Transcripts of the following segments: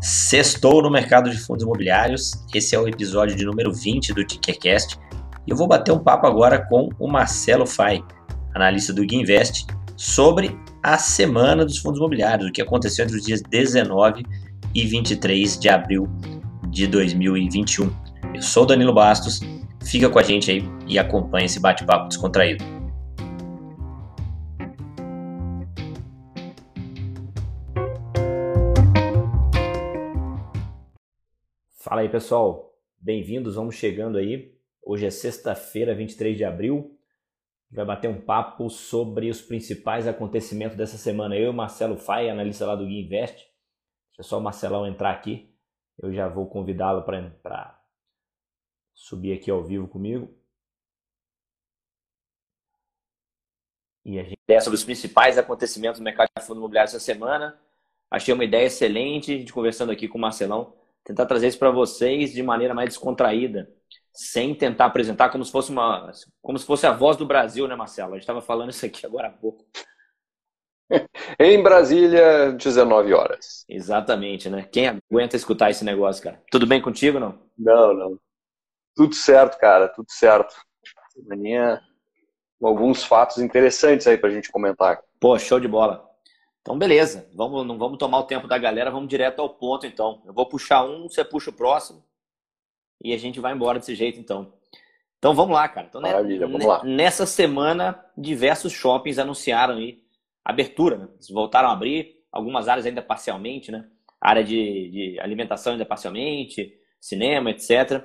Sextou no mercado de fundos imobiliários. Esse é o episódio de número 20 do Tickercast. Eu vou bater um papo agora com o Marcelo Fai, analista do Guinvest, sobre a semana dos fundos imobiliários, o que aconteceu entre os dias 19 e 23 de abril de 2021. Eu sou Danilo Bastos, fica com a gente aí e acompanha esse bate-papo descontraído. Fala aí pessoal, bem-vindos, vamos chegando aí. Hoje é sexta-feira, 23 de abril. Vai bater um papo sobre os principais acontecimentos dessa semana. Eu Marcelo Fai, analista lá do Gui Invest. Deixa só o Marcelão entrar aqui. Eu já vou convidá-lo para subir aqui ao vivo comigo. E a gente ideia sobre os principais acontecimentos do mercado de fundo imobiliário essa semana. Achei uma ideia excelente, a gente conversando aqui com o Marcelão, tentar trazer isso para vocês de maneira mais descontraída sem tentar apresentar como se fosse uma como se fosse a voz do Brasil, né, Marcelo? A gente estava falando isso aqui agora há pouco. em Brasília, 19 horas. Exatamente, né? Quem aguenta escutar esse negócio, cara? Tudo bem contigo, não? Não, não. Tudo certo, cara, tudo certo. Semaninha com alguns fatos interessantes aí pra gente comentar. Pô, show de bola. Então, beleza. Vamos, não vamos tomar o tempo da galera, vamos direto ao ponto, então. Eu vou puxar um, você puxa o próximo e a gente vai embora desse jeito, então. Então vamos lá, cara. Então, né, Maravilha, vamos lá. Nessa semana, diversos shoppings anunciaram aí abertura, né? Eles voltaram a abrir, algumas áreas ainda parcialmente, né? área de, de alimentação ainda parcialmente, cinema, etc.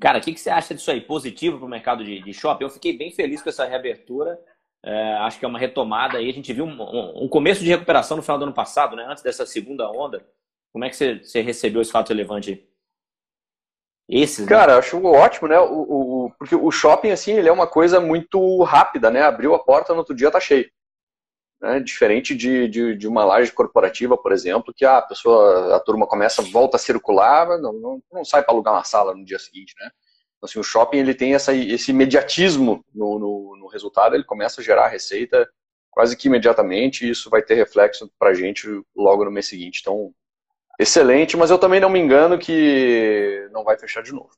Cara, o que, que você acha disso aí? Positivo para o mercado de, de, shopping? Eu fiquei bem feliz com essa reabertura. É, acho que é uma retomada aí. A gente viu um, um, começo de recuperação no final do ano passado, né? Antes dessa segunda onda. Como é que você, você recebeu esse fato relevante? Esses, né? Cara, né? acho ótimo, né? O, o, porque o shopping, assim, ele é uma coisa muito rápida, né? Abriu a porta, no outro dia tá cheio. Né? Diferente de, de, de, uma laje corporativa, por exemplo, que a pessoa, a turma começa, volta a circular, não, não, não sai para alugar uma sala no dia seguinte, né? Assim, o shopping, ele tem essa, esse imediatismo no, no, no resultado, ele começa a gerar receita quase que imediatamente, e isso vai ter reflexo para a gente logo no mês seguinte. Então, excelente, mas eu também não me engano que não vai fechar de novo.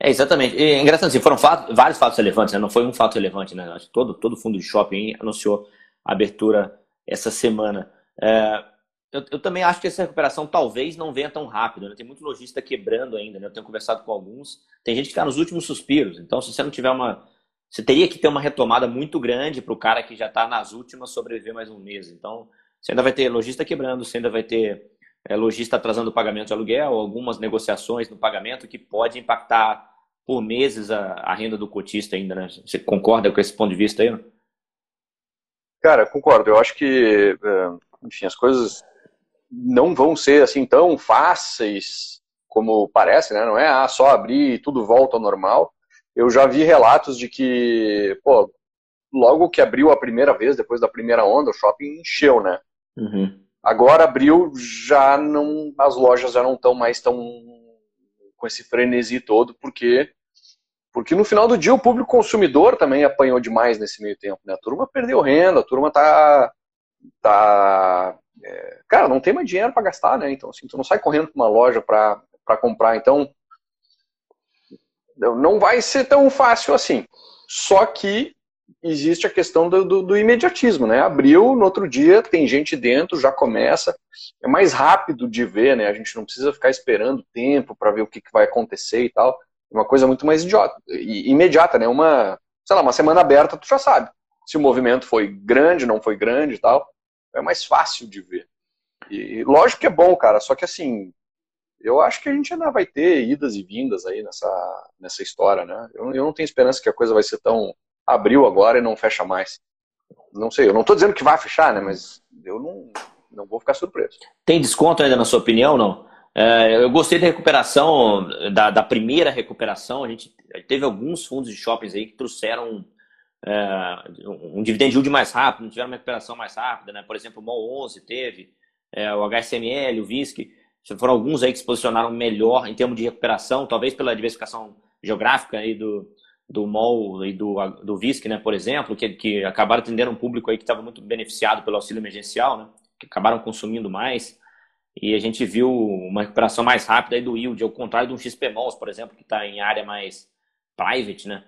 É, exatamente. É engraçado assim, foram fatos, vários fatos relevantes, né? não foi um fato relevante, né? Todo, todo fundo de shopping anunciou a abertura essa semana. É, eu, eu, também acho que essa recuperação talvez não venha tão rápido, né? Tem muito lojista quebrando ainda, né? Eu tenho conversado com alguns. Tem gente que está nos últimos suspiros. Então, se você não tiver uma. Você teria que ter uma retomada muito grande para o cara que já está nas últimas sobreviver mais um mês. Então, você ainda vai ter lojista quebrando, você ainda vai ter é, lojista atrasando o pagamento de aluguel, algumas negociações no pagamento que pode impactar por meses a, a renda do cotista ainda, né? Você concorda com esse ponto de vista aí? Cara, concordo. Eu acho que, é, enfim, as coisas não vão ser assim tão fáceis como parece, né? Não é ah, só abrir e tudo volta ao normal. Eu já vi relatos de que, pô, logo que abriu a primeira vez, depois da primeira onda, o shopping encheu, né? Uhum. Agora abriu, já não, as lojas já não estão mais tão com esse frenesi todo, porque porque no final do dia o público consumidor também apanhou demais nesse meio tempo, né? A turma perdeu renda, a turma tá tá é, cara, não tem mais dinheiro para gastar, né? Então assim, tu não sai correndo para uma loja para comprar, então não vai ser tão fácil assim. Só que existe a questão do, do, do, imediatismo, né? Abriu, no outro dia tem gente dentro, já começa. É mais rápido de ver, né? A gente não precisa ficar esperando tempo para ver o que, que, vai acontecer e tal. É uma coisa muito mais idiota, imediata, né? Uma, sei lá, uma semana aberta, tu já sabe se o movimento foi grande, não foi grande e tal. É mais fácil de ver. E lógico que é bom, cara, só que assim, eu acho que a gente ainda vai ter idas e vindas aí nessa, nessa história, né? Eu, eu não tenho esperança que a coisa vai ser tão abriu agora e não fecha mais. Não sei, eu não estou dizendo que vai fechar, né? Mas eu não, não vou ficar surpreso. Tem desconto ainda na sua opinião, não? É, eu gostei da recuperação, da, da, primeira recuperação. A gente teve alguns fundos de shoppings aí que trouxeram é, um dividend yield mais rápido, não tiveram uma recuperação mais rápida, né? Por exemplo, o MOL 11 teve, é, o HSML, o VISC. Foram alguns aí que se posicionaram melhor em termos de recuperação, talvez pela diversificação geográfica aí do, do MOL e do, do VISC, né, por exemplo, que, que acabaram atendendo um público aí que estava muito beneficiado pelo auxílio emergencial, né, que acabaram consumindo mais. e a gente viu uma recuperação mais rápida aí do yield, ao contrário de um XP Malls, por exemplo, que está em área mais private, né?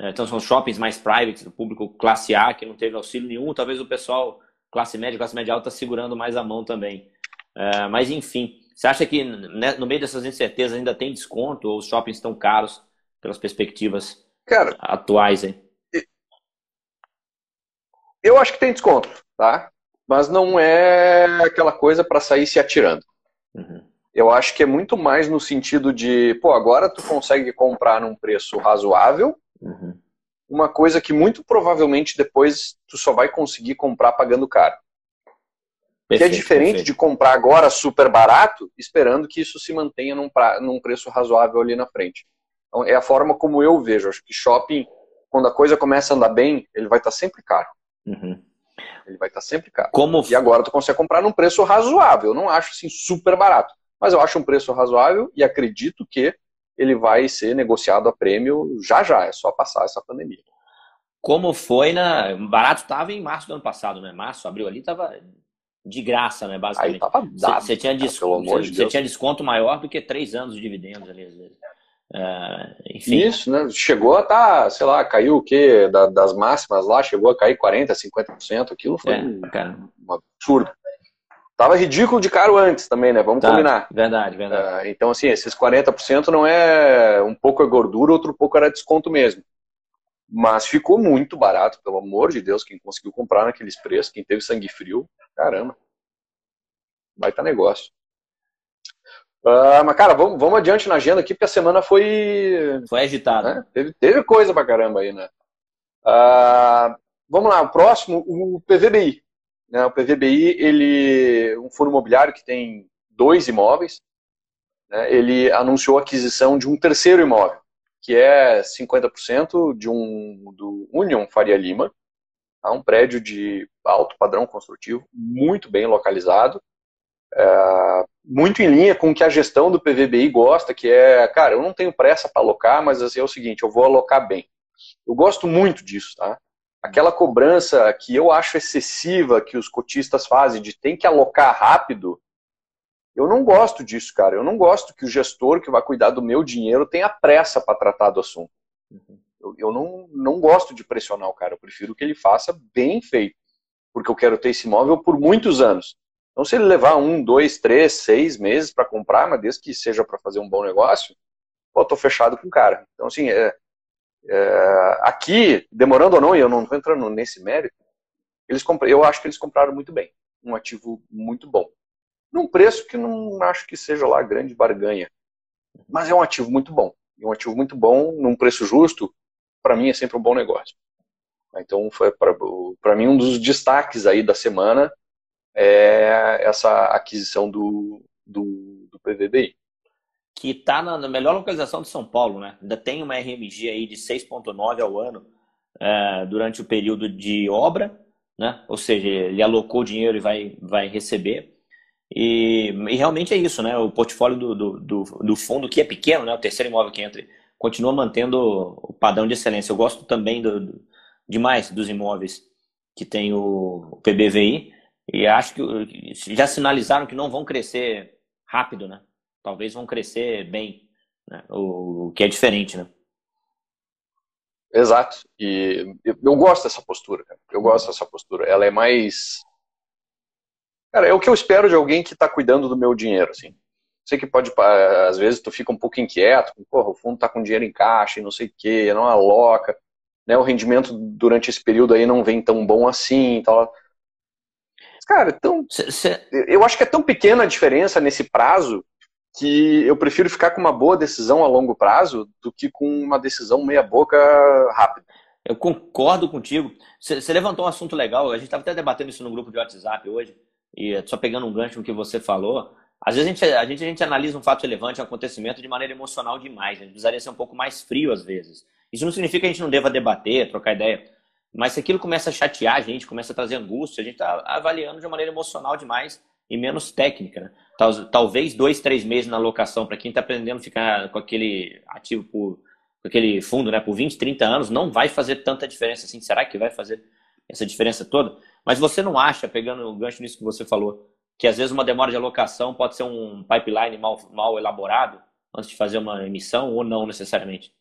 É, então são shoppings mais private, do público classe A, que não teve auxílio nenhum, talvez o pessoal classe média, classe média alta segurando mais a mão também. É, mas enfim, você acha que né, no meio dessas incertezas ainda tem desconto ou os shoppings estão caros pelas perspectivas Cara, atuais? Hein? Eu acho que tem desconto, tá? Mas não é aquela coisa para sair se atirando. Uhum. Eu acho que é muito mais no sentido de, pô, agora tu consegue comprar num preço razoável, uhum. uma coisa que muito provavelmente depois tu só vai conseguir comprar pagando caro. Perfeito, que é diferente perfeito. de comprar agora super barato, esperando que isso se mantenha num, pra, num preço razoável ali na frente. Então, é a forma como eu vejo. Acho que shopping, quando a coisa começa a andar bem, ele vai estar sempre caro. Uhum. Ele vai estar sempre caro. Como... E agora tu consegue comprar num preço razoável. Eu não acho assim super barato, mas eu acho um preço razoável e acredito que ele vai ser negociado a prêmio já já. É só passar essa pandemia. Como foi na. Barato estava em março do ano passado, né? Março, abril ali estava de graça, né? Basicamente. Você tinha, desconto, de tinha desconto maior do que três anos de dividendos ali, às vezes. Uh, enfim. Isso, né? Chegou a estar, tá, sei lá, caiu o quê? Da, das máximas lá, chegou a cair 40%, 50%. Aquilo foi é, um, um, absurdo. Tava ridículo de caro antes também, né? Vamos tá, combinar. Verdade, verdade. Uh, então, assim, esses 40% não é um pouco é gordura, outro pouco era desconto mesmo. Mas ficou muito barato, pelo amor de Deus, quem conseguiu comprar naqueles preços, quem teve sangue frio, caramba. Vai tá negócio. Uh, mas, cara, vamos, vamos adiante na agenda aqui, porque a semana foi. Foi agitada. Né? Teve, teve coisa pra caramba aí, né? Uh, vamos lá, o próximo, o PVBI. Né? O PVBI, ele um fundo imobiliário que tem dois imóveis. Né? Ele anunciou a aquisição de um terceiro imóvel, que é 50% de um do Union Faria Lima. Tá? Um prédio de alto padrão construtivo, muito bem localizado é, muito em linha com o que a gestão do PVBI gosta, que é, cara, eu não tenho pressa para alocar, mas assim, é o seguinte, eu vou alocar bem. Eu gosto muito disso, tá? Aquela cobrança que eu acho excessiva que os cotistas fazem de tem que alocar rápido, eu não gosto disso, cara. Eu não gosto que o gestor que vai cuidar do meu dinheiro tenha pressa para tratar do assunto. Eu, eu, não, não gosto de pressionar o cara. Eu prefiro que ele faça bem feito. Porque eu quero ter esse imóvel por muitos anos. Então, se ele levar um, dois, três, seis meses para comprar, mas desde que seja para fazer um bom negócio, pô, tô fechado com o cara. Então, assim, é, é, aqui, demorando ou não, e eu não estou entrando nesse mérito, eles eu acho que eles compraram muito bem. Um ativo muito bom. Num preço que não acho que seja lá grande barganha. Mas é um ativo muito bom. E um ativo muito bom, num preço justo, para mim é sempre um bom negócio. Então, foi para mim um dos destaques aí da semana é essa aquisição do, do, do PVBI. Que está na, melhor localização de São Paulo, né? Ainda tem uma RMG aí de 6,9 ao ano é, durante o período de obra, né? Ou seja, ele alocou dinheiro e vai, vai receber. E, e realmente é isso, né? O portfólio do, do, do, do, fundo, que é pequeno, né? O terceiro imóvel que entra, continua mantendo o padrão de excelência. Eu gosto também do, do demais dos imóveis que tem o, o PBVI. E acho que já sinalizaram que não vão crescer rápido, né? Talvez vão crescer bem, né? o, que é diferente, né? Exato. E eu gosto dessa postura, cara. Eu gosto dessa postura. Ela é mais. Cara, é o que eu espero de alguém que está cuidando do meu dinheiro, assim. Sei que pode, às vezes, tu fica um pouco inquieto, porra, o fundo tá com dinheiro em caixa e não sei o quê, não aloca, né? O rendimento durante esse período aí não vem tão bom assim, tal. Cara, tão, cê, eu acho que é tão pequena a diferença nesse prazo que eu prefiro ficar com uma boa decisão a longo prazo do que com uma decisão meia boca rápida. Eu concordo contigo. Você levantou um assunto legal. A gente estava até debatendo isso no grupo de WhatsApp hoje. E só pegando um gancho no que você falou. Às vezes a gente, a gente, a gente analisa um fato relevante, um acontecimento de maneira emocional demais. A gente precisaria ser um pouco mais frio às vezes. Isso não significa que a gente não deva debater, trocar ideia. Mas se aquilo começa a chatear a gente, começa a trazer angústia, a gente está avaliando de uma maneira emocional demais e menos técnica. Né? Talvez dois, três meses na locação, para quem está aprendendo a ficar com aquele ativo por com aquele fundo né, por 20, 30 anos, não vai fazer tanta diferença assim. Será que vai fazer essa diferença toda? Mas você não acha, pegando o gancho nisso que você falou, que às vezes uma demora de alocação pode ser um pipeline mal, mal elaborado antes de fazer uma emissão ou não necessariamente?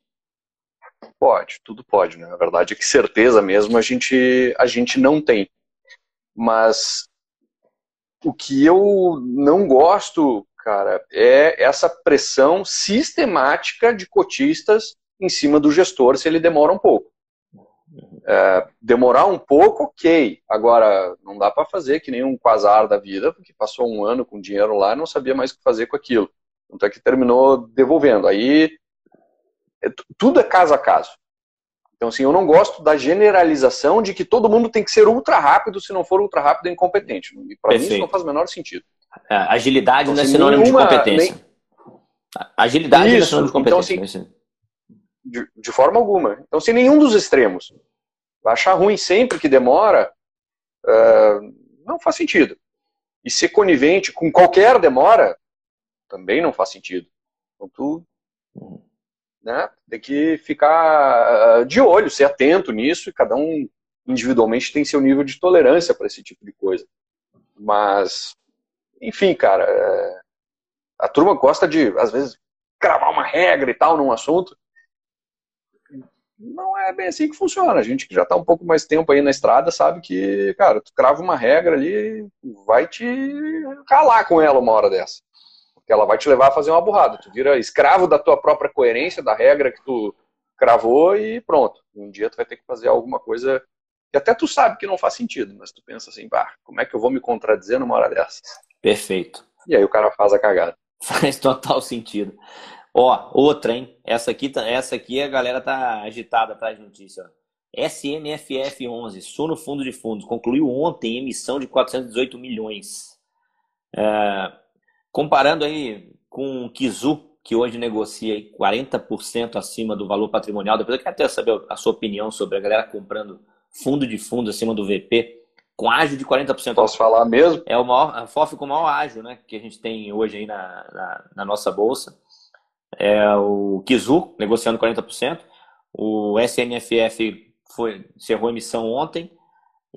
Pode, tudo pode, né? A verdade é que certeza mesmo a gente, a gente não tem. Mas o que eu não gosto, cara, é essa pressão sistemática de cotistas em cima do gestor se ele demora um pouco. É, demorar um pouco, ok. Agora, não dá para fazer que nem um quasar da vida, porque passou um ano com dinheiro lá e não sabia mais o que fazer com aquilo. Tanto é que terminou devolvendo. Aí, é, tudo é caso a caso. Então, assim, eu não gosto da generalização de que todo mundo tem que ser ultra rápido, se não for ultra rápido é incompetente. Para mim isso não faz o menor sentido. É, agilidade então, não é assim, sinônimo nenhuma, de competência. Nem... Agilidade isso, não é sinônimo de competência. Então, assim, de, de, forma alguma. Então, se nenhum dos extremos achar ruim sempre que demora, uh, não faz sentido. E ser conivente com qualquer demora, também não faz sentido. Então, tu uhum né? Tem que ficar ah, de olho, ser atento nisso, e cada um individualmente tem seu nível de tolerância para esse tipo de coisa. Mas, enfim, cara, é... a turma gosta de, às vezes, cravar uma regra e tal num assunto. Não é bem assim que funciona. A gente que já está um pouco mais tempo aí na estrada sabe que, cara, tu crava uma regra ali, vai te calar com ela uma hora dessa que ela vai te levar a fazer uma burrada. Tu vira escravo da tua própria coerência, da regra que tu cravou e pronto. Um dia tu vai ter que fazer alguma coisa que até tu sabe que não faz sentido, mas tu pensa assim, bah, como é que eu vou me contradizer numa hora dessas? Perfeito. E aí o cara faz a cagada. Faz total sentido. Ó, outra, hein? Essa aqui, tá, essa aqui a galera tá agitada atrás de notícia. Ó. SNFF 11, Sono Fundo de Fundos, concluiu ontem emissão de 418 milhões. É, Comparando aí com o Kizu, que hoje negocia 40% acima do valor patrimonial, depois eu quero até saber a sua opinião sobre a galera comprando fundo de fundo acima do VP, com ágio de 40%. Posso falar mesmo? É o maior, a FOF com o maior ágio né, que a gente tem hoje aí na, na, na nossa bolsa. É o Kizu, negociando 40%. O SNFF foi, encerrou a emissão ontem.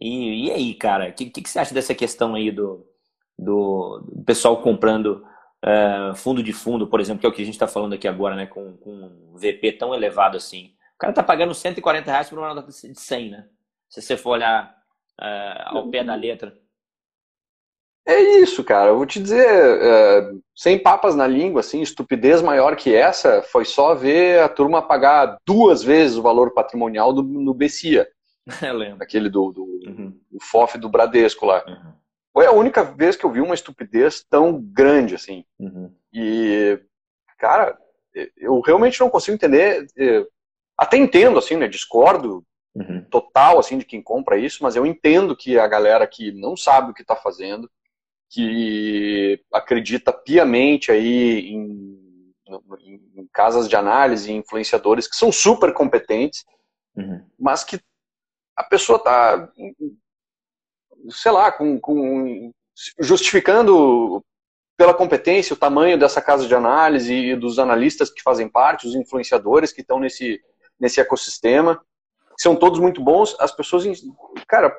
E, e aí, cara, o que, que, que você acha dessa questão aí do, do, do pessoal comprando uh, fundo de fundo, por exemplo, que é o que a gente está falando aqui agora, né, com, com um VP tão elevado assim. O cara está pagando 140 reais por uma nota de 100, né? Se você for olhar uh, ao pé da letra. É isso, cara. Eu vou te dizer, uh, sem papas na língua, assim, estupidez maior que essa foi só ver a turma pagar duas vezes o valor patrimonial do, no BCIA. Eu lembro. Aquele do, do, uhum. do FOF do Bradesco lá. Uhum. Foi a única vez que eu vi uma estupidez tão grande assim. Uhum. E, cara, eu realmente não consigo entender. Até entendo, assim, né? Discordo uhum. total, assim, de quem compra isso, mas eu entendo que a galera que não sabe o que está fazendo, que acredita piamente aí em, em, casas de análise, influenciadores que são super competentes, uhum. mas que a pessoa está sei lá, com, com, justificando pela competência, o tamanho dessa casa de análise e dos analistas que fazem parte, os influenciadores que estão nesse, nesse ecossistema, são todos muito bons, as pessoas, cara,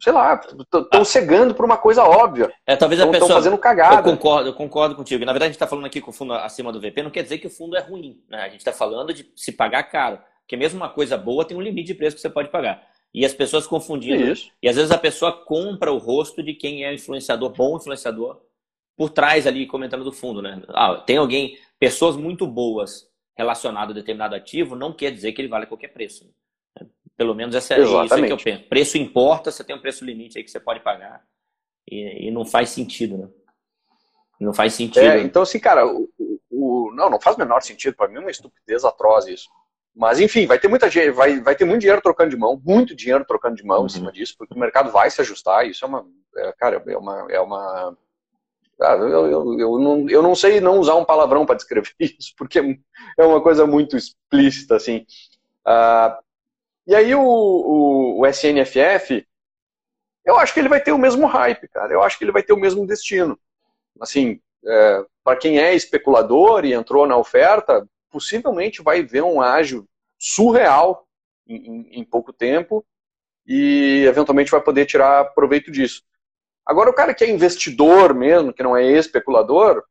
sei lá, estão cegando por uma coisa óbvia. É, talvez a pessoa estão fazendo cagada. Eu concordo, eu concordo contigo. Na verdade, a gente está falando aqui com o fundo acima do VP, não quer dizer que o fundo é ruim. Né? A gente está falando de se pagar caro. Porque mesmo uma coisa boa tem um limite de preço que você pode pagar. E as pessoas confundindo. Isso. E às vezes a pessoa compra o rosto de quem é influenciador, bom influenciador, por trás ali, comentando do fundo, né? Ah, tem alguém, pessoas muito boas relacionadas a determinado ativo, não quer dizer que ele vale qualquer preço. Né? Pelo menos essa é isso que eu penso. Preço importa, você tem um preço limite aí que você pode pagar. E, e não faz sentido, né? Não faz sentido. É, então, assim, cara, o, o, não, não faz o menor sentido. Para mim é uma estupidez atroz isso. Mas, enfim, vai ter muita gente, vai, vai ter muito dinheiro trocando de mão, muito dinheiro trocando de mão uhum. em cima disso, porque o mercado vai se ajustar. Isso é uma. É, cara, é uma. É uma ah, eu, eu, eu, não, eu não sei não usar um palavrão para descrever isso, porque é uma coisa muito explícita, assim. Ah, e aí o, o, o SNFF, eu acho que ele vai ter o mesmo hype, cara. Eu acho que ele vai ter o mesmo destino. Assim, é, para quem é especulador e entrou na oferta, possivelmente vai ver um ágio surreal em, em, em pouco tempo e eventualmente vai poder tirar proveito disso. Agora, o cara que é investidor mesmo, que não é especulador,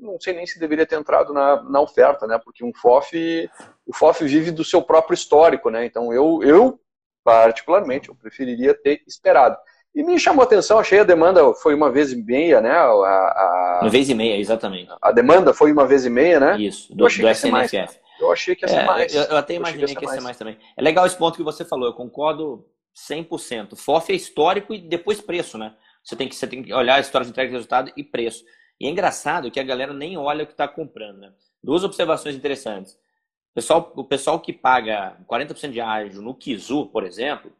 não sei nem se deveria ter entrado na, na oferta, né? Porque um FOF, o FOF vive do seu próprio histórico, né? Então eu, eu particularmente, eu preferiria ter esperado. E me chamou a atenção, achei a demanda foi uma vez e meia, né? A, a, uma vez e meia, exatamente. A demanda foi uma vez e meia, né? Isso, do, do SNFF. Eu achei que ia ser é, mais. Eu, eu até imaginei que ia, que ia ser mais também. É legal esse ponto que você falou, eu concordo 100%. FOF é histórico e depois preço, né? Você tem que, você tem que olhar a história de entrega de resultado e preço. E é engraçado que a galera nem olha o que está comprando, né? Duas observações interessantes. O pessoal, o pessoal que paga 40% de ágio no Kizu, por exemplo,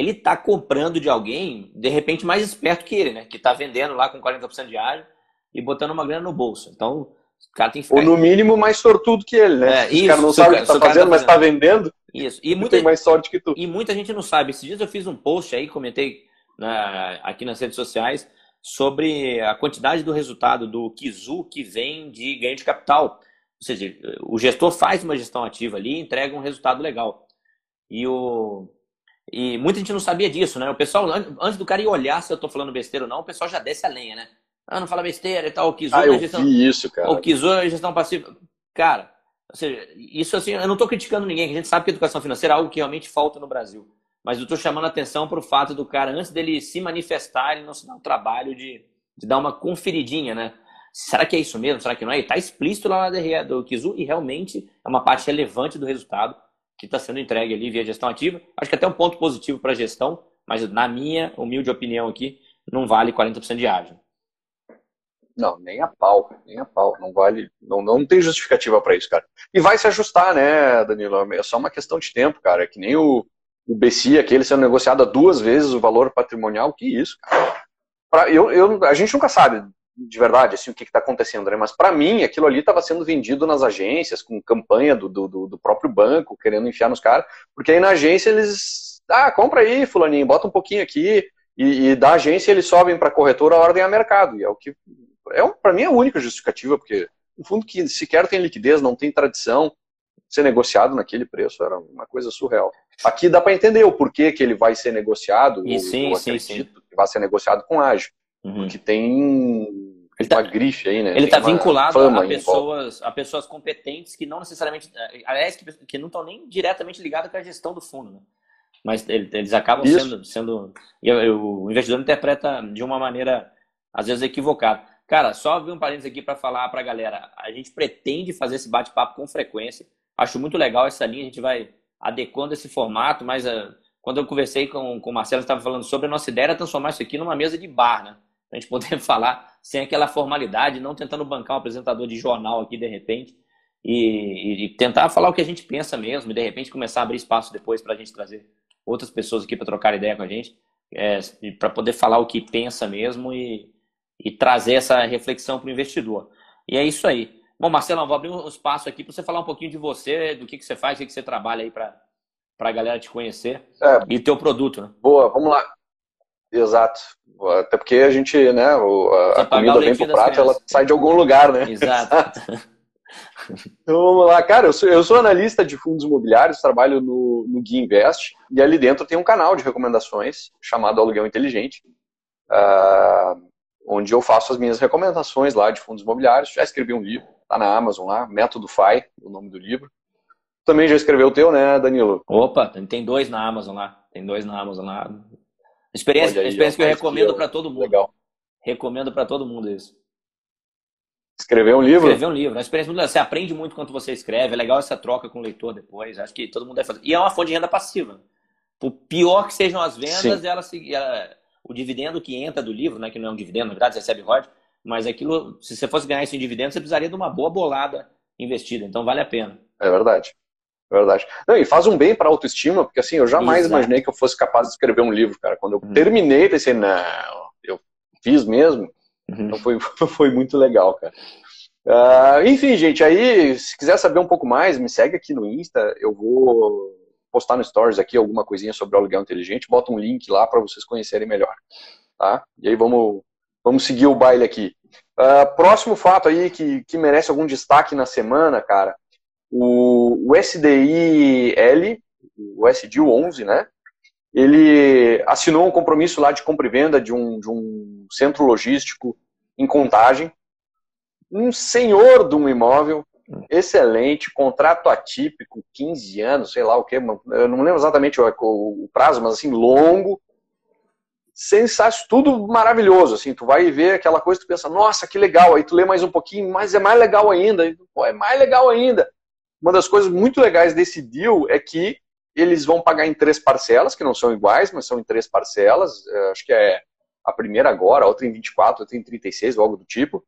ele está comprando de alguém, de repente, mais esperto que ele, né? Que está vendendo lá com 40% de ágio e botando uma grana no bolso. Então, o cara tem que ficar... Ou no mínimo mais sortudo que ele, né? É, isso, o cara não sabe o que está fazendo, tá mas está vendendo. Isso. E muita, tem mais sorte que tu. E muita gente não sabe. Esses dias eu fiz um post aí, comentei na, aqui nas redes sociais, sobre a quantidade do resultado do Kizu que vem de ganho de capital. Ou seja, o gestor faz uma gestão ativa ali e entrega um resultado legal. E, o, e muita gente não sabia disso, né? O pessoal, antes do cara ir olhar se eu estou falando besteira ou não, o pessoal já desce a lenha, né? Ah, não fala besteira e tal, o Kizu ah, eu gestão. Vi isso, cara. O Kizu é gestão passiva. Cara, ou seja, isso assim, eu não estou criticando ninguém, a gente sabe que educação financeira é algo que realmente falta no Brasil. Mas eu estou chamando a atenção para o fato do cara, antes dele se manifestar, ele não se dá o trabalho de, de dar uma conferidinha, né? Será que é isso mesmo? Será que não é? Está explícito lá na DRE do Kizu e realmente é uma parte relevante do resultado que está sendo entregue ali via gestão ativa. Acho que até um ponto positivo para a gestão, mas na minha humilde opinião aqui, não vale 40% de ágio. Não, nem a pau, nem a pau. Não vale, não, não tem justificativa para isso, cara. E vai se ajustar, né, Danilo? É só uma questão de tempo, cara. É que nem o, o BC, aquele sendo negociado duas vezes o valor patrimonial, que isso, cara. Pra, eu, eu, a gente nunca sabe de verdade assim, o que está acontecendo, né? mas para mim aquilo ali estava sendo vendido nas agências, com campanha do, do, do próprio banco, querendo enfiar nos caras, porque aí na agência eles, ah, compra aí, fulaninho, bota um pouquinho aqui, e, e da agência eles sobem para a corretora a ordem a mercado, e é o que, é para mim é a única justificativa, porque um fundo que sequer tem liquidez, não tem tradição, ser negociado naquele preço era uma coisa surreal. Aqui dá para entender o porquê que ele vai ser negociado, e sim, sim, sim. que vai ser negociado com ágil, uhum. porque tem ele tá, uma grife aí, né? Ele está vinculado a pessoas, a pessoas competentes que não necessariamente, aliás, que, que não estão nem diretamente ligadas com a gestão do fundo, né? Mas eles acabam Isso. sendo, sendo e o investidor interpreta de uma maneira às vezes equivocada. Cara, só abrir um parênteses aqui para falar para a galera. A gente pretende fazer esse bate-papo com frequência. Acho muito legal essa linha, a gente vai adequando esse formato, mas uh, quando eu conversei com, com o Marcelo, estava falando sobre a nossa ideia era transformar isso aqui numa mesa de bar, né? Pra gente poder falar sem aquela formalidade, não tentando bancar um apresentador de jornal aqui de repente. E, e, tentar falar o que a gente pensa mesmo, e de repente começar a abrir espaço depois para a gente trazer outras pessoas aqui para trocar ideia com a gente, é, para poder falar o que pensa mesmo e, e trazer essa reflexão para o investidor. E é isso aí. Bom, Marcelo, vou abrir um espaço aqui para você falar um pouquinho de você, do que, que você faz, o que, que você trabalha aí para a galera te conhecer é, e teu produto. Né? Boa, vamos lá. Exato. Até porque a gente, né, a, a comida vem pro prato, ela sai de algum lugar, né? Exato. então vamos lá, cara, eu sou, eu sou analista de fundos imobiliários, trabalho no, no Gui Invest, e ali dentro tem um canal de recomendações chamado Aluguel Inteligente. Uh, onde eu faço as minhas recomendações lá de fundos imobiliários. Já escrevi um livro, tá na Amazon lá, Método FI, o nome do livro. Também já escreveu o teu, né, Danilo? Opa, tem dois na Amazon lá. Tem dois na Amazon lá. Experiência, aí, experiência que eu recomendo para todo mundo. Legal. Recomendo para todo mundo isso. Escrever um livro? Escrever um livro. A experiência muito Você aprende muito quando você escreve. É legal essa troca com o leitor depois. Acho que todo mundo deve fazer. E é uma fonte de renda passiva. Por pior que sejam as vendas, ela, ela, o dividendo que entra do livro, né, que não é um dividendo, na verdade, você recebe ROD, mas aquilo, se você fosse ganhar isso em dividendo, você precisaria de uma boa bolada investida, então vale a pena. É verdade. Verdade. Não, e faz um bem para a autoestima, porque assim, eu jamais Exato. imaginei que eu fosse capaz de escrever um livro, cara. Quando eu uhum. terminei, pensei, não, eu fiz mesmo. Uhum. Então foi, foi muito legal, cara. Uh, enfim, gente, aí, se quiser saber um pouco mais, me segue aqui no Insta, eu vou postar no Stories aqui alguma coisinha sobre o aluguel inteligente, bota um link lá para vocês conhecerem melhor. Tá? E aí vamos, vamos seguir o baile aqui. Uh, próximo fato aí que, que merece algum destaque na semana, cara, o, o o SDI 11, né? ele assinou um compromisso lá de compra e venda de um, de um centro logístico em contagem, um senhor de um imóvel, excelente, contrato atípico, 15 anos, sei lá o que, eu não lembro exatamente o, o, o prazo, mas assim, longo, sensacional, tudo maravilhoso, assim, tu vai ver aquela coisa, tu pensa, nossa, que legal, aí tu lê mais um pouquinho, mas é mais legal ainda, Pô, é mais legal ainda. Uma das coisas muito legais desse deal é que eles vão pagar em três parcelas, que não são iguais, mas são em três parcelas, é, acho que é a primeira agora, a outra em 24, a outra em 36, algo do tipo.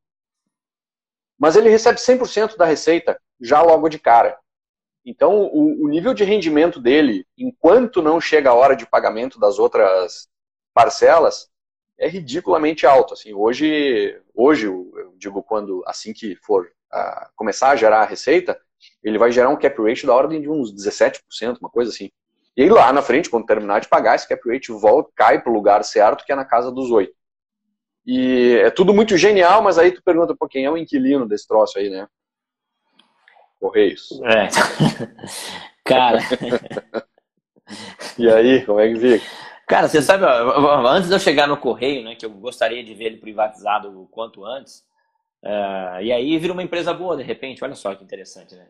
Mas ele recebe 100% da receita já logo de cara. Então, o, o, nível de rendimento dele, enquanto não chega a hora de pagamento das outras parcelas, é ridiculamente alto. Assim, hoje, hoje, eu digo quando assim que for a, começar a gerar a receita, ele vai gerar um cap rate da ordem de uns 17%, uma coisa assim. E aí lá na frente, quando terminar de pagar, esse cap rate volta, cai para o lugar certo, que é na casa dos 8. E é tudo muito genial, mas aí tu pergunta, pô, quem é o inquilino desse troço aí, né? Correios. É. Cara. e aí, como é que fica? Cara, você sabe, antes de eu chegar no Correio, né, que eu gostaria de ver ele privatizado o quanto antes, uh, e aí vira uma empresa boa, de repente, olha só que interessante, né?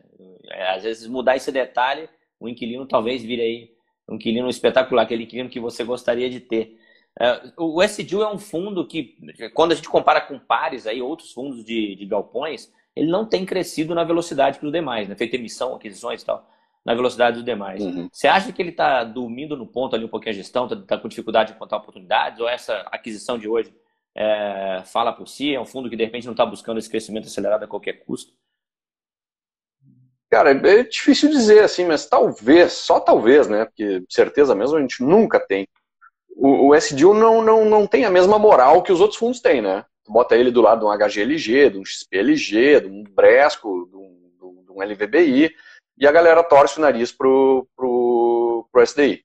É, às vezes mudar esse detalhe, o inquilino talvez vire aí um inquilino espetacular, aquele inquilino que você gostaria de ter. Uh, o SDU é um fundo que, quando a gente compara com pares, aí, outros fundos de, de galpões, ele não tem crescido na velocidade que os demais, né? feito emissão, aquisições e tal na velocidade dos demais. Uhum. Você acha que ele está dormindo no ponto ali um pouquinho a gestão, está tá com dificuldade de encontrar oportunidades, ou essa aquisição de hoje é, fala por si? É um fundo que de repente não está buscando esse crescimento acelerado a qualquer custo? Cara, é difícil dizer assim, mas talvez, só talvez, né? Porque certeza mesmo a gente nunca tem. O, o SDU não, não, não tem a mesma moral que os outros fundos têm, né? Tu bota ele do lado de um HGLG, de um XPLG, de um Bresco, de um, de um LVBI e a galera torce o nariz pro, pro, pro SDI.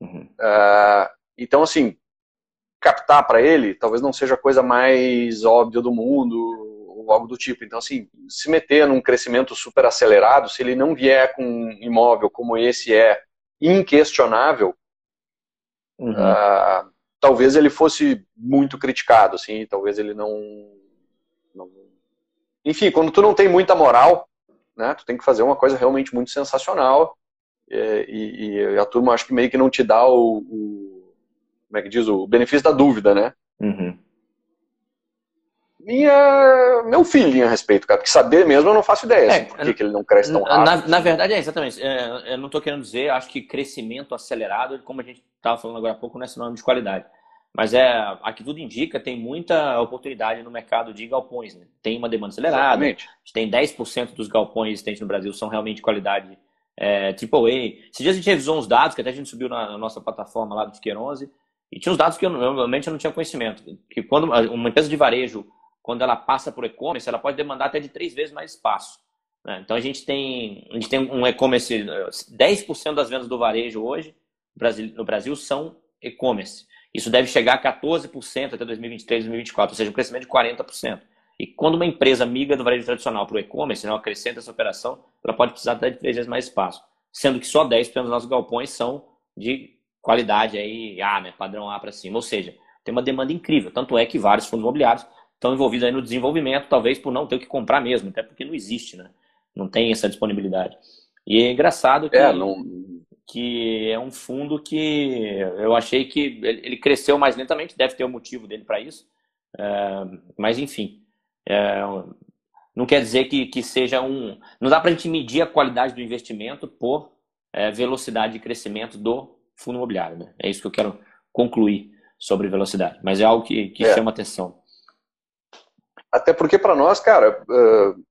Uhum. Uh, então, assim, captar para ele talvez não seja a coisa mais óbvia do mundo ou algo do tipo. Então, assim, se meter num crescimento super acelerado, se ele não vier com um imóvel como esse é inquestionável, uhum. uh, talvez ele fosse muito criticado, assim, talvez ele não, não... Enfim, quando tu não tem muita moral, né? Tu tem que fazer uma coisa realmente muito sensacional é, e, e, a turma acho que meio que não te dá o, o como é que diz, o benefício da dúvida, né? Uhum. Minha, meu feeling a respeito, cara, porque saber mesmo eu não faço ideia, é, assim, por que, ele não cresce tão rápido. Na, na verdade é exatamente, é, eu não estou querendo dizer, acho que crescimento acelerado, como a gente estava falando agora há pouco, não é sinônimo de qualidade. Mas é, aqui tudo indica, tem muita oportunidade no mercado de galpões. Né? Tem uma demanda acelerada. Exatamente. Tem 10% dos galpões existentes no Brasil são realmente de qualidade é, AAA. Esses dias a gente revisou uns dados que até a gente subiu na, na nossa plataforma lá do Ticker 11 e tinha uns dados que eu realmente eu não tinha conhecimento. Que quando uma empresa de varejo, quando ela passa por e-commerce, ela pode demandar até de três vezes mais espaço. Né? Então a gente tem, a gente tem um e-commerce, 10% das vendas do varejo hoje no Brasil são e-commerce. Isso deve chegar a 14% até 2023, 2024, ou seja, um crescimento de 40%. E quando uma empresa migra do varejo tradicional para o e-commerce, né, acrescenta essa operação, ela pode precisar até de três vezes mais espaço. Sendo que só 10% dos nossos galpões são de qualidade aí, A, né, padrão A para cima. Ou seja, tem uma demanda incrível. Tanto é que vários fundos imobiliários estão envolvidos aí no desenvolvimento, talvez por não ter o que comprar mesmo, até porque não existe, né? Não tem essa disponibilidade. E é engraçado que. É, não, que é um fundo que eu achei que ele cresceu mais lentamente, deve ter o um motivo dele para isso, é, mas enfim, é, não quer dizer que, que seja um. Não dá para a gente medir a qualidade do investimento por é, velocidade de crescimento do fundo imobiliário. Né? É isso que eu quero concluir sobre velocidade, mas é algo que, que é. chama atenção. Até porque para nós, cara, uh,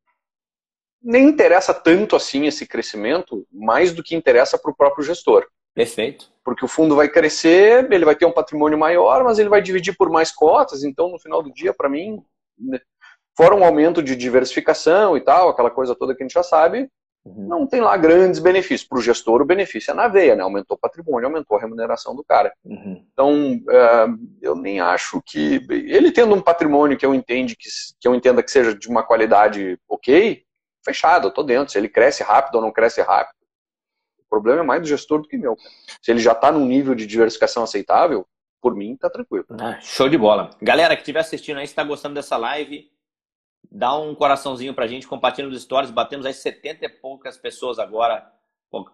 nem interessa tanto assim esse crescimento, mais do que interessa para o próprio gestor. Perfeito. Porque o fundo vai crescer, ele vai ter um patrimônio maior, mas ele vai dividir por mais cotas, então no final do dia, para mim, né, fora um aumento de diversificação e tal, aquela coisa toda que a gente já sabe. Não tem lá grandes benefícios. Para o gestor, o benefício é na veia, né? Aumentou o patrimônio, aumentou a remuneração do cara. Uhum. Então, uh, eu nem acho que. Ele tendo um patrimônio que eu, entende que, que eu entenda que seja de uma qualidade ok, fechado, eu tô dentro. Se ele cresce rápido ou não cresce rápido. O problema é mais do gestor do que meu. Se ele já está num nível de diversificação aceitável, por mim, tá tranquilo. Ah, show de bola. Galera que estiver assistindo aí, se está gostando dessa live, dá um coraçãozinho pra gente, compartilha nos stories. Batemos aí 70 e poucas pessoas agora.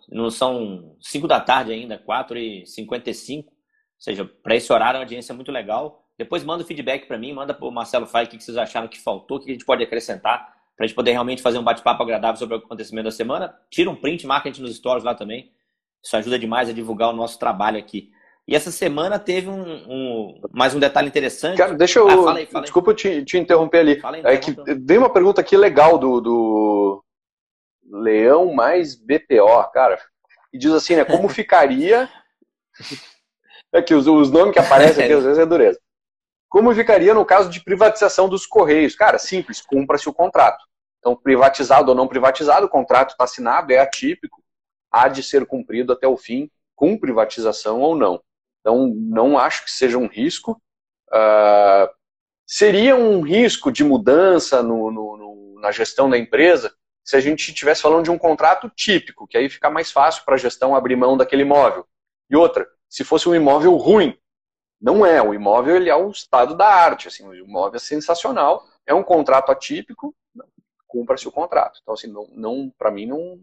Não são 5 da tarde ainda, 4 e 55 Ou seja, para esse horário, é uma audiência muito legal. Depois manda o feedback para mim, manda para o Marcelo Fai o que vocês acharam que faltou, o que a gente pode acrescentar, para a gente poder realmente fazer um bate-papo agradável sobre o acontecimento da semana. Tira um print, marca a gente nos stories lá também. Isso ajuda demais a divulgar o nosso trabalho aqui. E essa semana teve um, um mais um detalhe interessante. Cara, deixa eu. Ah, fala aí, fala aí. Desculpa te, te, interromper ali. Aí, é que dei uma pergunta aqui legal do, do Leão mais BPO, cara. E diz assim, né? Como ficaria. é que os, os nomes que aparecem aqui às vezes é dureza. Como ficaria no caso de privatização dos Correios? Cara, simples, cumpra-se o contrato. Então, privatizado ou não privatizado, o contrato está assinado, é atípico, há de ser cumprido até o fim, com privatização ou não. Então, não acho que seja um risco. Uh, seria um risco de mudança no, no, no, na gestão da empresa se a gente estivesse falando de um contrato típico, que aí fica mais fácil para a gestão abrir mão daquele imóvel. E outra, se fosse um imóvel ruim, não é. O imóvel ele é o estado da arte. Assim, o imóvel é sensacional. É um contrato atípico, cumpra-se o contrato. Então, assim, não, não para mim, não,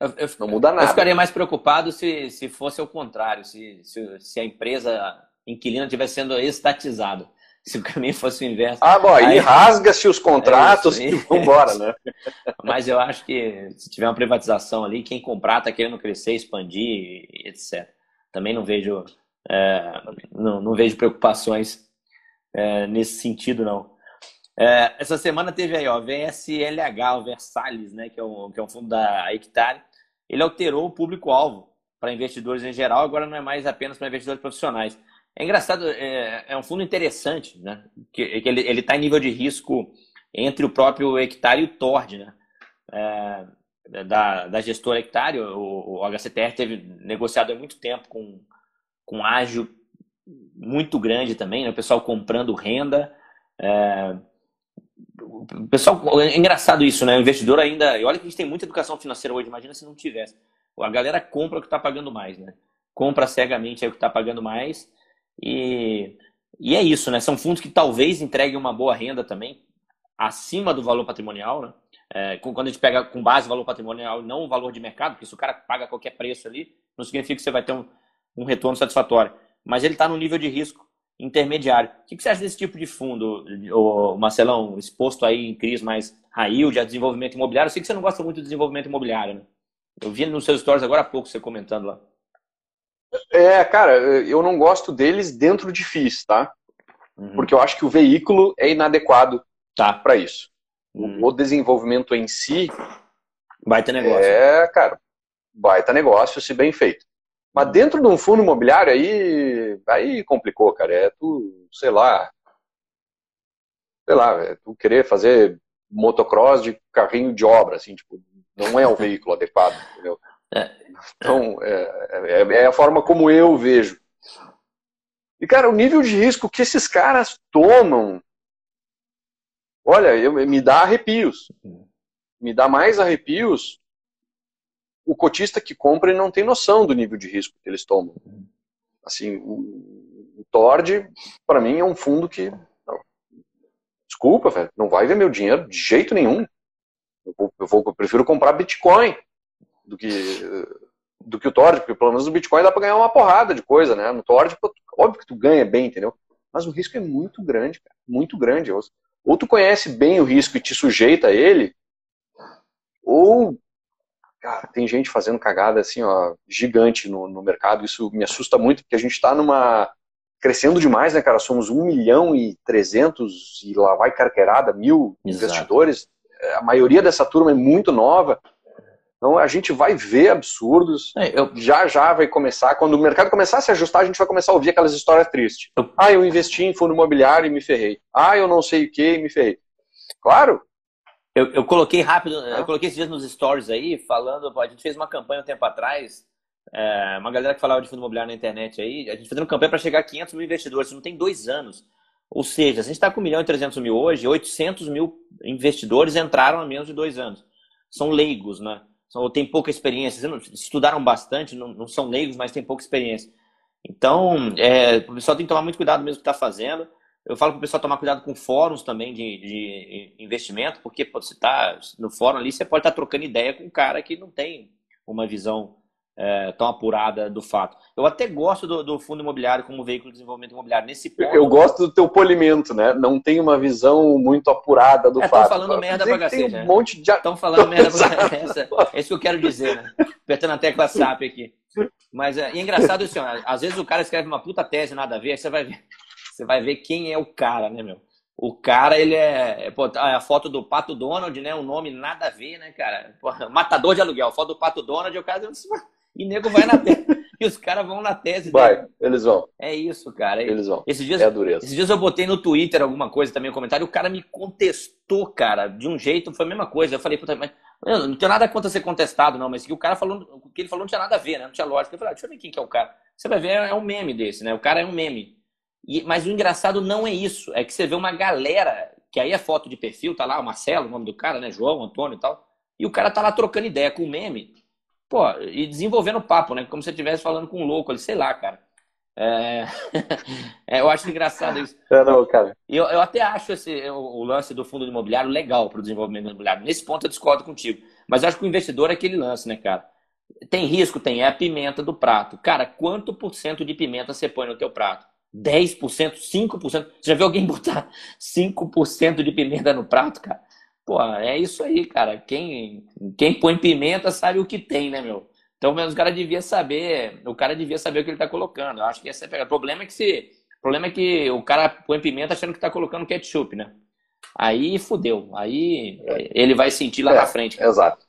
eu, eu, não muda nada. Eu ficaria mais preocupado se, se fosse o contrário, se, se, se a empresa inquilina estivesse sendo estatizada. Se o caminho fosse o inverso. Ah, bom, aí, aí rasga-se os contratos é e vambora, né? Mas eu acho que se tiver uma privatização ali, quem comprar está querendo crescer, expandir, etc. Também não vejo é, não, não, vejo preocupações é, nesse sentido, não. É, essa semana teve aí, ó, VSLH, o Versalhes, né, que é, um, que é um fundo da Hectare, ele alterou o público-alvo para investidores em geral, agora não é mais apenas para investidores profissionais. É engraçado, é, é um fundo interessante, né, que, que ele está em nível de risco entre o próprio Hectare e o Tord, né, é, da, da gestora Hectare, o, o HCTR teve negociado há muito tempo com com ágio muito grande também, né? o pessoal comprando renda. É... Pessoal, é engraçado isso, né? O investidor ainda. E olha que a gente tem muita educação financeira hoje, imagina se não tivesse. A galera compra o que está pagando mais, né? Compra cegamente o que está pagando mais. E, e é isso, né? São fundos que talvez entreguem uma boa renda também, acima do valor patrimonial, né? É, quando a gente pega com base valor patrimonial, não o valor de mercado, porque se o cara paga qualquer preço ali, não significa que você vai ter um, um retorno satisfatório. Mas ele está no nível de risco intermediário. O que você acha desse tipo de fundo, Marcelão, exposto aí em CRIs mais yield, a desenvolvimento imobiliário? Eu sei que você não gosta muito do desenvolvimento imobiliário, né? Eu vi nos seus stories agora há pouco você comentando lá. É, cara, eu não gosto deles dentro de FIIs, tá? Uhum. Porque eu acho que o veículo é inadequado tá. para isso. Uhum. O desenvolvimento em si. Baita negócio. É, cara, baita negócio se bem feito. Mas dentro de um fundo imobiliário aí, aí complicou, cara. É tu, sei lá, sei lá, é tu querer fazer motocross de carrinho de obra, assim, tipo, não é o veículo adequado, entendeu? É. Então, é, é, é, a forma como eu vejo. E, cara, o nível de risco que esses caras tomam, olha, eu, me dá arrepios. Me dá mais arrepios o cotista que compra não tem noção do nível de risco que eles tomam. Assim, o, o Tord, para mim, é um fundo que. Desculpa, velho, não vai ver meu dinheiro de jeito nenhum. Eu, vou, eu, vou, eu prefiro comprar Bitcoin do que, do que o Tord, porque pelo menos o Bitcoin dá para ganhar uma porrada de coisa, né? No Tord, óbvio que tu ganha bem, entendeu? Mas o risco é muito grande, cara, muito grande. Ou tu conhece bem o risco e te sujeita a ele, ou cara, tem gente fazendo cagada assim, ó, gigante no, no mercado. Isso me assusta muito, porque a gente está numa. crescendo demais, né, cara? Somos 1 milhão e 300 e lá vai carqueirada, mil Exato. investidores. É, a maioria dessa turma é muito nova. Então a gente vai ver absurdos. É, eu... Já já vai começar. Quando o mercado começar a se ajustar, a gente vai começar a ouvir aquelas histórias tristes. Eu... Ah, eu investi em fundo imobiliário e me ferrei. Ah, eu não sei o que e me ferrei. Claro, eu, eu coloquei rápido, ah. eu coloquei esses dias nos stories aí, falando, a gente fez uma campanha um tempo atrás, é, uma galera que falava de fundo imobiliário na internet aí, a gente fazendo campanha para chegar a 500 mil investidores, isso não tem dois anos. Ou seja, se a gente está com 1 milhão e 300 mil hoje, 800 mil investidores entraram há menos de dois anos. São leigos, né? ou têm pouca experiência, estudaram bastante, não, não são leigos, mas têm pouca experiência. Então, é, o pessoal tem que tomar muito cuidado mesmo que está fazendo. Eu falo para o pessoal tomar cuidado com fóruns também de, de investimento, porque pô, você está no fórum ali, você pode estar tá trocando ideia com um cara que não tem uma visão é, tão apurada do fato. Eu até gosto do, do, fundo imobiliário como veículo de desenvolvimento imobiliário. Nesse ponto, eu gosto do teu polimento, né? Não tem uma visão muito apurada do é, fato. Estão falando merda pra cacete. Um né? monte de... Estão falando merda pra cacete. É isso que eu quero dizer, né? Apertando a tecla SAP aqui. Mas é, é engraçado assim, ó, às vezes o cara escreve uma puta tese, nada a ver, aí você vai ver, você vai ver quem é o cara, né, meu? O cara, ele é. é pô, tá, a foto do Pato Donald, né? Um nome nada a ver, né, cara? Pô, matador de aluguel. Foto do Pato Donald, o cara. E nego vai na tese. e os caras vão na tese Vai, dele. eles vão. É isso, cara. Eles vão. Esses dias, é a dureza. Esses dias eu botei no Twitter alguma coisa também, um comentário, e o cara me contestou, cara, de um jeito, foi a mesma coisa. Eu falei, puta, mas não tenho nada contra ser contestado, não, mas que o cara falou, o que ele falou não tinha nada a ver, né? Não tinha lógica. Eu falei, ah, deixa eu ver quem que é o cara. Você vai ver, é um meme desse, né? O cara é um meme. E, mas o engraçado não é isso, é que você vê uma galera, que aí é foto de perfil, tá lá o Marcelo, o nome do cara, né? João, Antônio e tal. E o cara tá lá trocando ideia com o meme pô, e desenvolvendo papo, né? Como se você estivesse falando com um louco ali, sei lá, cara. É... é, eu acho engraçado isso. É, não, cara. Eu, eu até acho esse, o, o lance do fundo imobiliário legal para o desenvolvimento imobiliário. Nesse ponto eu discordo contigo. Mas eu acho que o investidor é aquele lance, né, cara? Tem risco? Tem. É a pimenta do prato. Cara, quanto por cento de pimenta você põe no teu prato? 10%? 5%? Você já viu alguém botar 5% de pimenta no prato, cara? Pô, é isso aí, cara. Quem, quem põe pimenta sabe o que tem, né, meu? Então, menos o cara devia saber, o cara devia saber o que ele está colocando. Eu acho que essa é a O problema é que se, o problema é que o cara põe pimenta achando que está colocando ketchup, né? Aí fudeu. Aí ele vai sentir lá é, na frente. Cara. Exato.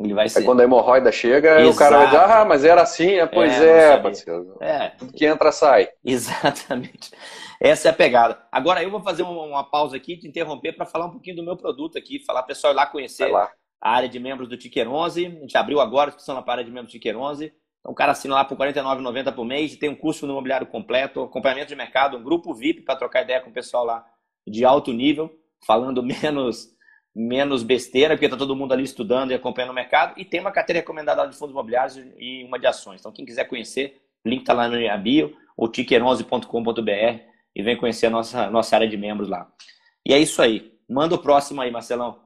Ele vai ser... Aí quando a hemorroida chega, Exato. o cara vai dizer, ah, mas era assim, é, pois é, é parceiro. É. Tudo que entra sai. Exatamente. Essa é a pegada. Agora eu vou fazer uma, pausa aqui, te interromper para falar um pouquinho do meu produto aqui, falar pessoal ir lá conhecer lá. a área de membros do Ticker 11. A gente abriu agora a inscrição na área de membros do Ticker 11. Então o cara assina lá por R$ 49,90 por mês, tem um curso no imobiliário completo, acompanhamento de mercado, um grupo VIP para trocar ideia com o pessoal lá de alto nível, falando menos menos besteira, porque está todo mundo ali estudando e acompanhando o mercado, e tem uma carteira recomendada de fundos imobiliários e uma de ações. Então, quem quiser conhecer, link está lá no bio, ou ticker11.com.br e vem conhecer a nossa, nossa área de membros lá. E é isso aí. Manda o próximo aí, Marcelão.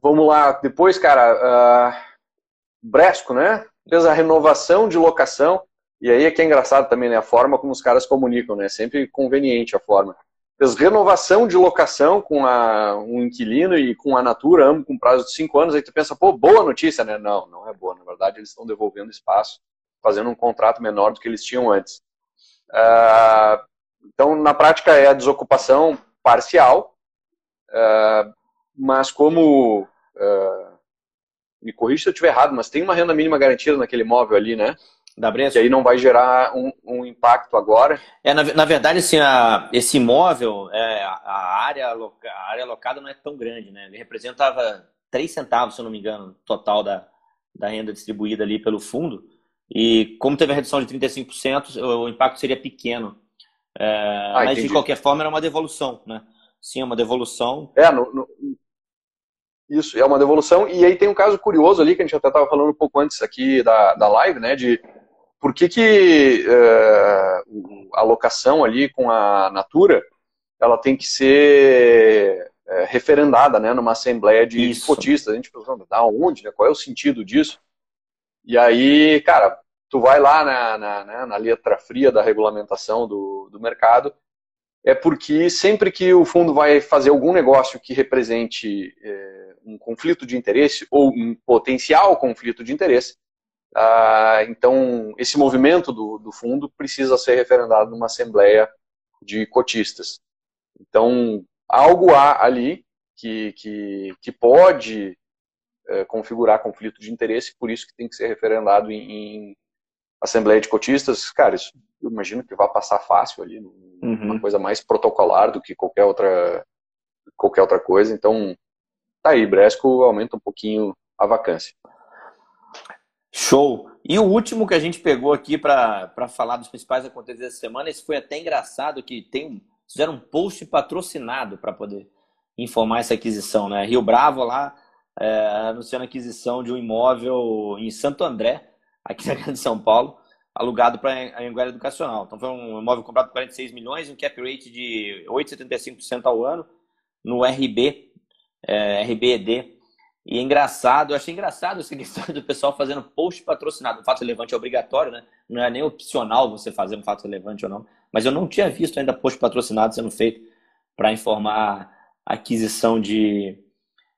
Vamos lá. Depois, cara, uh, Bresco, né? Fez a renovação de locação. E aí é que é engraçado também, né? A forma como os caras comunicam, né? Sempre conveniente a forma. Fez renovação de locação com a, um inquilino e com a Natura, ambos com prazo de cinco anos. Aí tu pensa, pô, boa notícia, né? Não, não é boa. Na verdade, eles estão devolvendo espaço, fazendo um contrato menor do que eles tinham antes. Uh, então, na prática, é a desocupação parcial, uh, mas como. Uh, me corrija se eu estiver errado, mas tem uma renda mínima garantida naquele imóvel ali, né? Da Bresco. Que aí não vai gerar um, um impacto agora. É, na, na verdade, assim, a, esse imóvel, é, a, área loca, a área alocada não é tão grande, né? Ele representava 3 centavos, se eu não me engano, total da, da renda distribuída ali pelo fundo. E como teve a redução de 35%, o impacto seria pequeno. É, ah, mas entendi. de qualquer forma era uma devolução, né? Sim, é uma devolução. É, no, no... isso, é uma devolução. E aí tem um caso curioso ali que a gente até estava falando um pouco antes aqui da, da live, né? De por que, que uh, a locação ali com a Natura ela tem que ser é, referendada né, numa assembleia de Isso. cotistas. A gente pensando, da onde, né, qual é o sentido disso? E aí, cara, tu vai lá na, na, né, na letra fria da regulamentação do, do mercado, é porque sempre que o fundo vai fazer algum negócio que represente é, um conflito de interesse ou um potencial conflito de interesse, ah, então esse movimento do, do fundo precisa ser referendado numa assembleia de cotistas. Então, algo há ali que, que, que pode é, configurar conflito de interesse, por isso que tem que ser referendado em, em Assembleia de Cotistas. Cara, isso eu imagino que vai passar fácil ali, uhum. uma coisa mais protocolar do que qualquer outra, qualquer outra coisa. Então, tá aí, Bresco aumenta um pouquinho a vacância. Show! E o último que a gente pegou aqui para falar dos principais acontecimentos dessa semana, esse foi até engraçado, que tem fizeram um post patrocinado para poder informar essa aquisição, né? Rio Bravo lá é, anunciando a aquisição de um imóvel em Santo André, aqui na Grande São Paulo, alugado para a Anguera Educacional. Então foi um imóvel comprado por 46 milhões, um cap rate de 8,75% ao ano, no RB, é, RBED. E é engraçado, eu achei engraçado essa questão do pessoal fazendo post patrocinado. O fato relevante é obrigatório, né? Não é nem opcional você fazer um fato relevante ou não. Mas eu não tinha visto ainda post patrocinado sendo feito para informar aquisição de,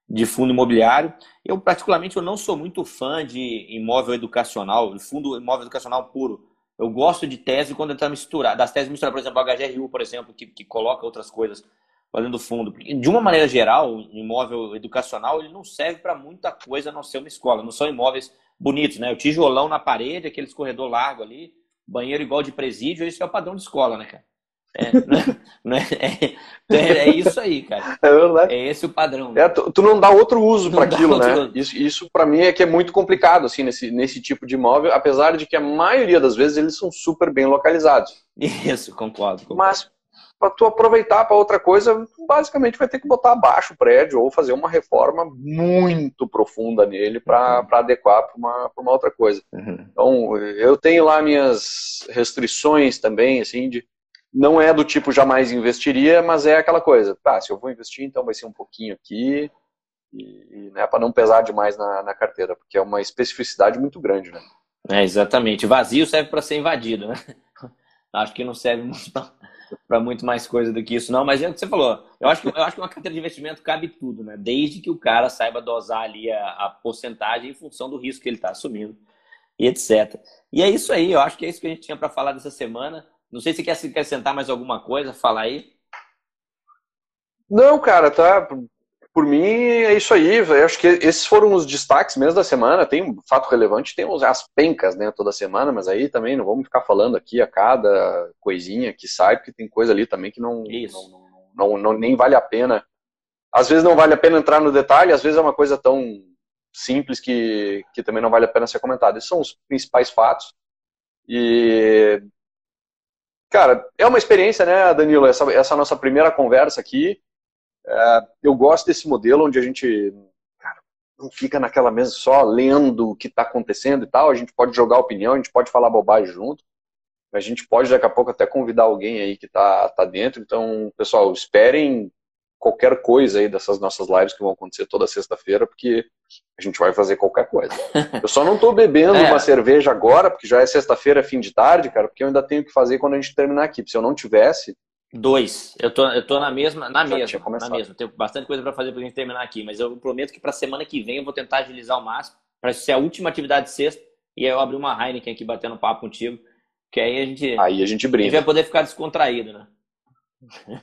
de fundo imobiliário. Eu, particularmente, eu não sou muito fã de imóvel educacional, fundo imóvel educacional puro. Eu gosto de tese quando está misturado, das teses misturadas, por exemplo, a HGRU, por exemplo, que, que coloca outras coisas fazendo fundo. De uma maneira geral, o imóvel educacional ele não serve para muita coisa a não ser uma escola. Não são imóveis bonitos, né? O tijolão na parede, aquele corredor largo ali, banheiro igual de presídio, isso é o padrão de escola, né, cara? É, não é, é, é, é, isso aí, cara. É verdade. É esse o padrão. É, tu, tu, não dá outro uso para aquilo, né? Uso. Isso, isso para mim é que é muito complicado, assim, nesse, nesse tipo de imóvel, apesar de que a maioria das vezes eles são super bem localizados. Isso, concordo. concordo. Mas para tu aproveitar para outra coisa, basicamente vai ter que botar abaixo o prédio ou fazer uma reforma muito profunda nele para uhum. adequar para uma, uma outra coisa. Uhum. Então, eu tenho lá minhas restrições também, assim, de não é do tipo jamais investiria, mas é aquela coisa, tá, se eu vou investir, então vai ser um pouquinho aqui, e, né, para não pesar demais na, na carteira, porque é uma especificidade muito grande, né? É, exatamente. Vazio serve para ser invadido, né? Acho que não serve muito para muito mais coisa do que isso, não. Mas é o que você falou. Eu acho que, eu acho que uma carteira de investimento cabe tudo, né? Desde que o cara saiba dosar ali a, a porcentagem em função do risco que ele está assumindo e etc. E é isso aí. Eu acho que é isso que a gente tinha para falar dessa semana. Não sei se quer acrescentar mais alguma coisa, falar aí. Não, cara, tá. Por mim é isso aí. Eu acho que esses foram os destaques mesmo da semana. Tem um fato relevante, tem as pencas, né, toda semana, mas aí também não vamos ficar falando aqui a cada coisinha que sai, porque tem coisa ali também que não, não, não, não, nem vale a pena. Às vezes não vale a pena entrar no detalhe, às vezes é uma coisa tão simples que, que também não vale a pena ser comentado. Esses são os principais fatos. E Cara, é uma experiência, né, Danilo? Essa, essa nossa primeira conversa aqui. É, eu gosto desse modelo onde a gente cara, não fica naquela mesa só lendo o que está acontecendo e tal. A gente pode jogar opinião, a gente pode falar bobagem junto. A gente pode daqui a pouco até convidar alguém aí que está tá dentro. Então, pessoal, esperem qualquer coisa aí dessas nossas lives que vão acontecer toda sexta-feira, porque a gente vai fazer qualquer coisa. Eu só não estou bebendo é. uma cerveja agora, porque já é sexta-feira, fim de tarde, cara, porque eu ainda tenho que fazer quando a gente terminar aqui. Se eu não tivesse. Dois. Eu tô, eu tô na mesma, na mesma, na mesma. Tenho bastante coisa para fazer para a gente terminar aqui, mas eu prometo que para semana que vem eu vou tentar agilizar o máximo, para ser a última atividade de sexta, e aí eu abrir uma Heineken aqui batendo papo contigo, que aí a gente. Aí a gente brinca. A gente vai poder ficar descontraído, né?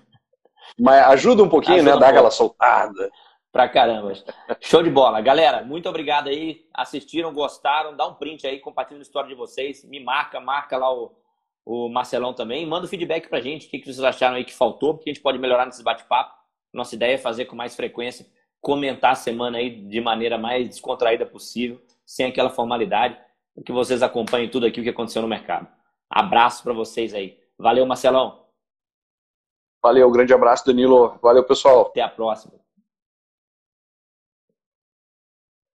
Mas ajuda um pouquinho, ajuda né? Um dar aquela soltada. Pra caramba. Show de bola. Galera, muito obrigado aí. Assistiram, gostaram. Dá um print aí, compartilha a história de vocês. Me marca, marca lá o, o Marcelão também. Manda o feedback pra gente. O que, que vocês acharam aí que faltou, porque a gente pode melhorar nesses bate-papo. Nossa ideia é fazer com mais frequência, comentar a semana aí de maneira mais descontraída possível, sem aquela formalidade, que vocês acompanhem tudo aqui o que aconteceu no mercado. Abraço para vocês aí. Valeu, Marcelão. Valeu, grande abraço, Danilo. Valeu, pessoal. Até a próxima.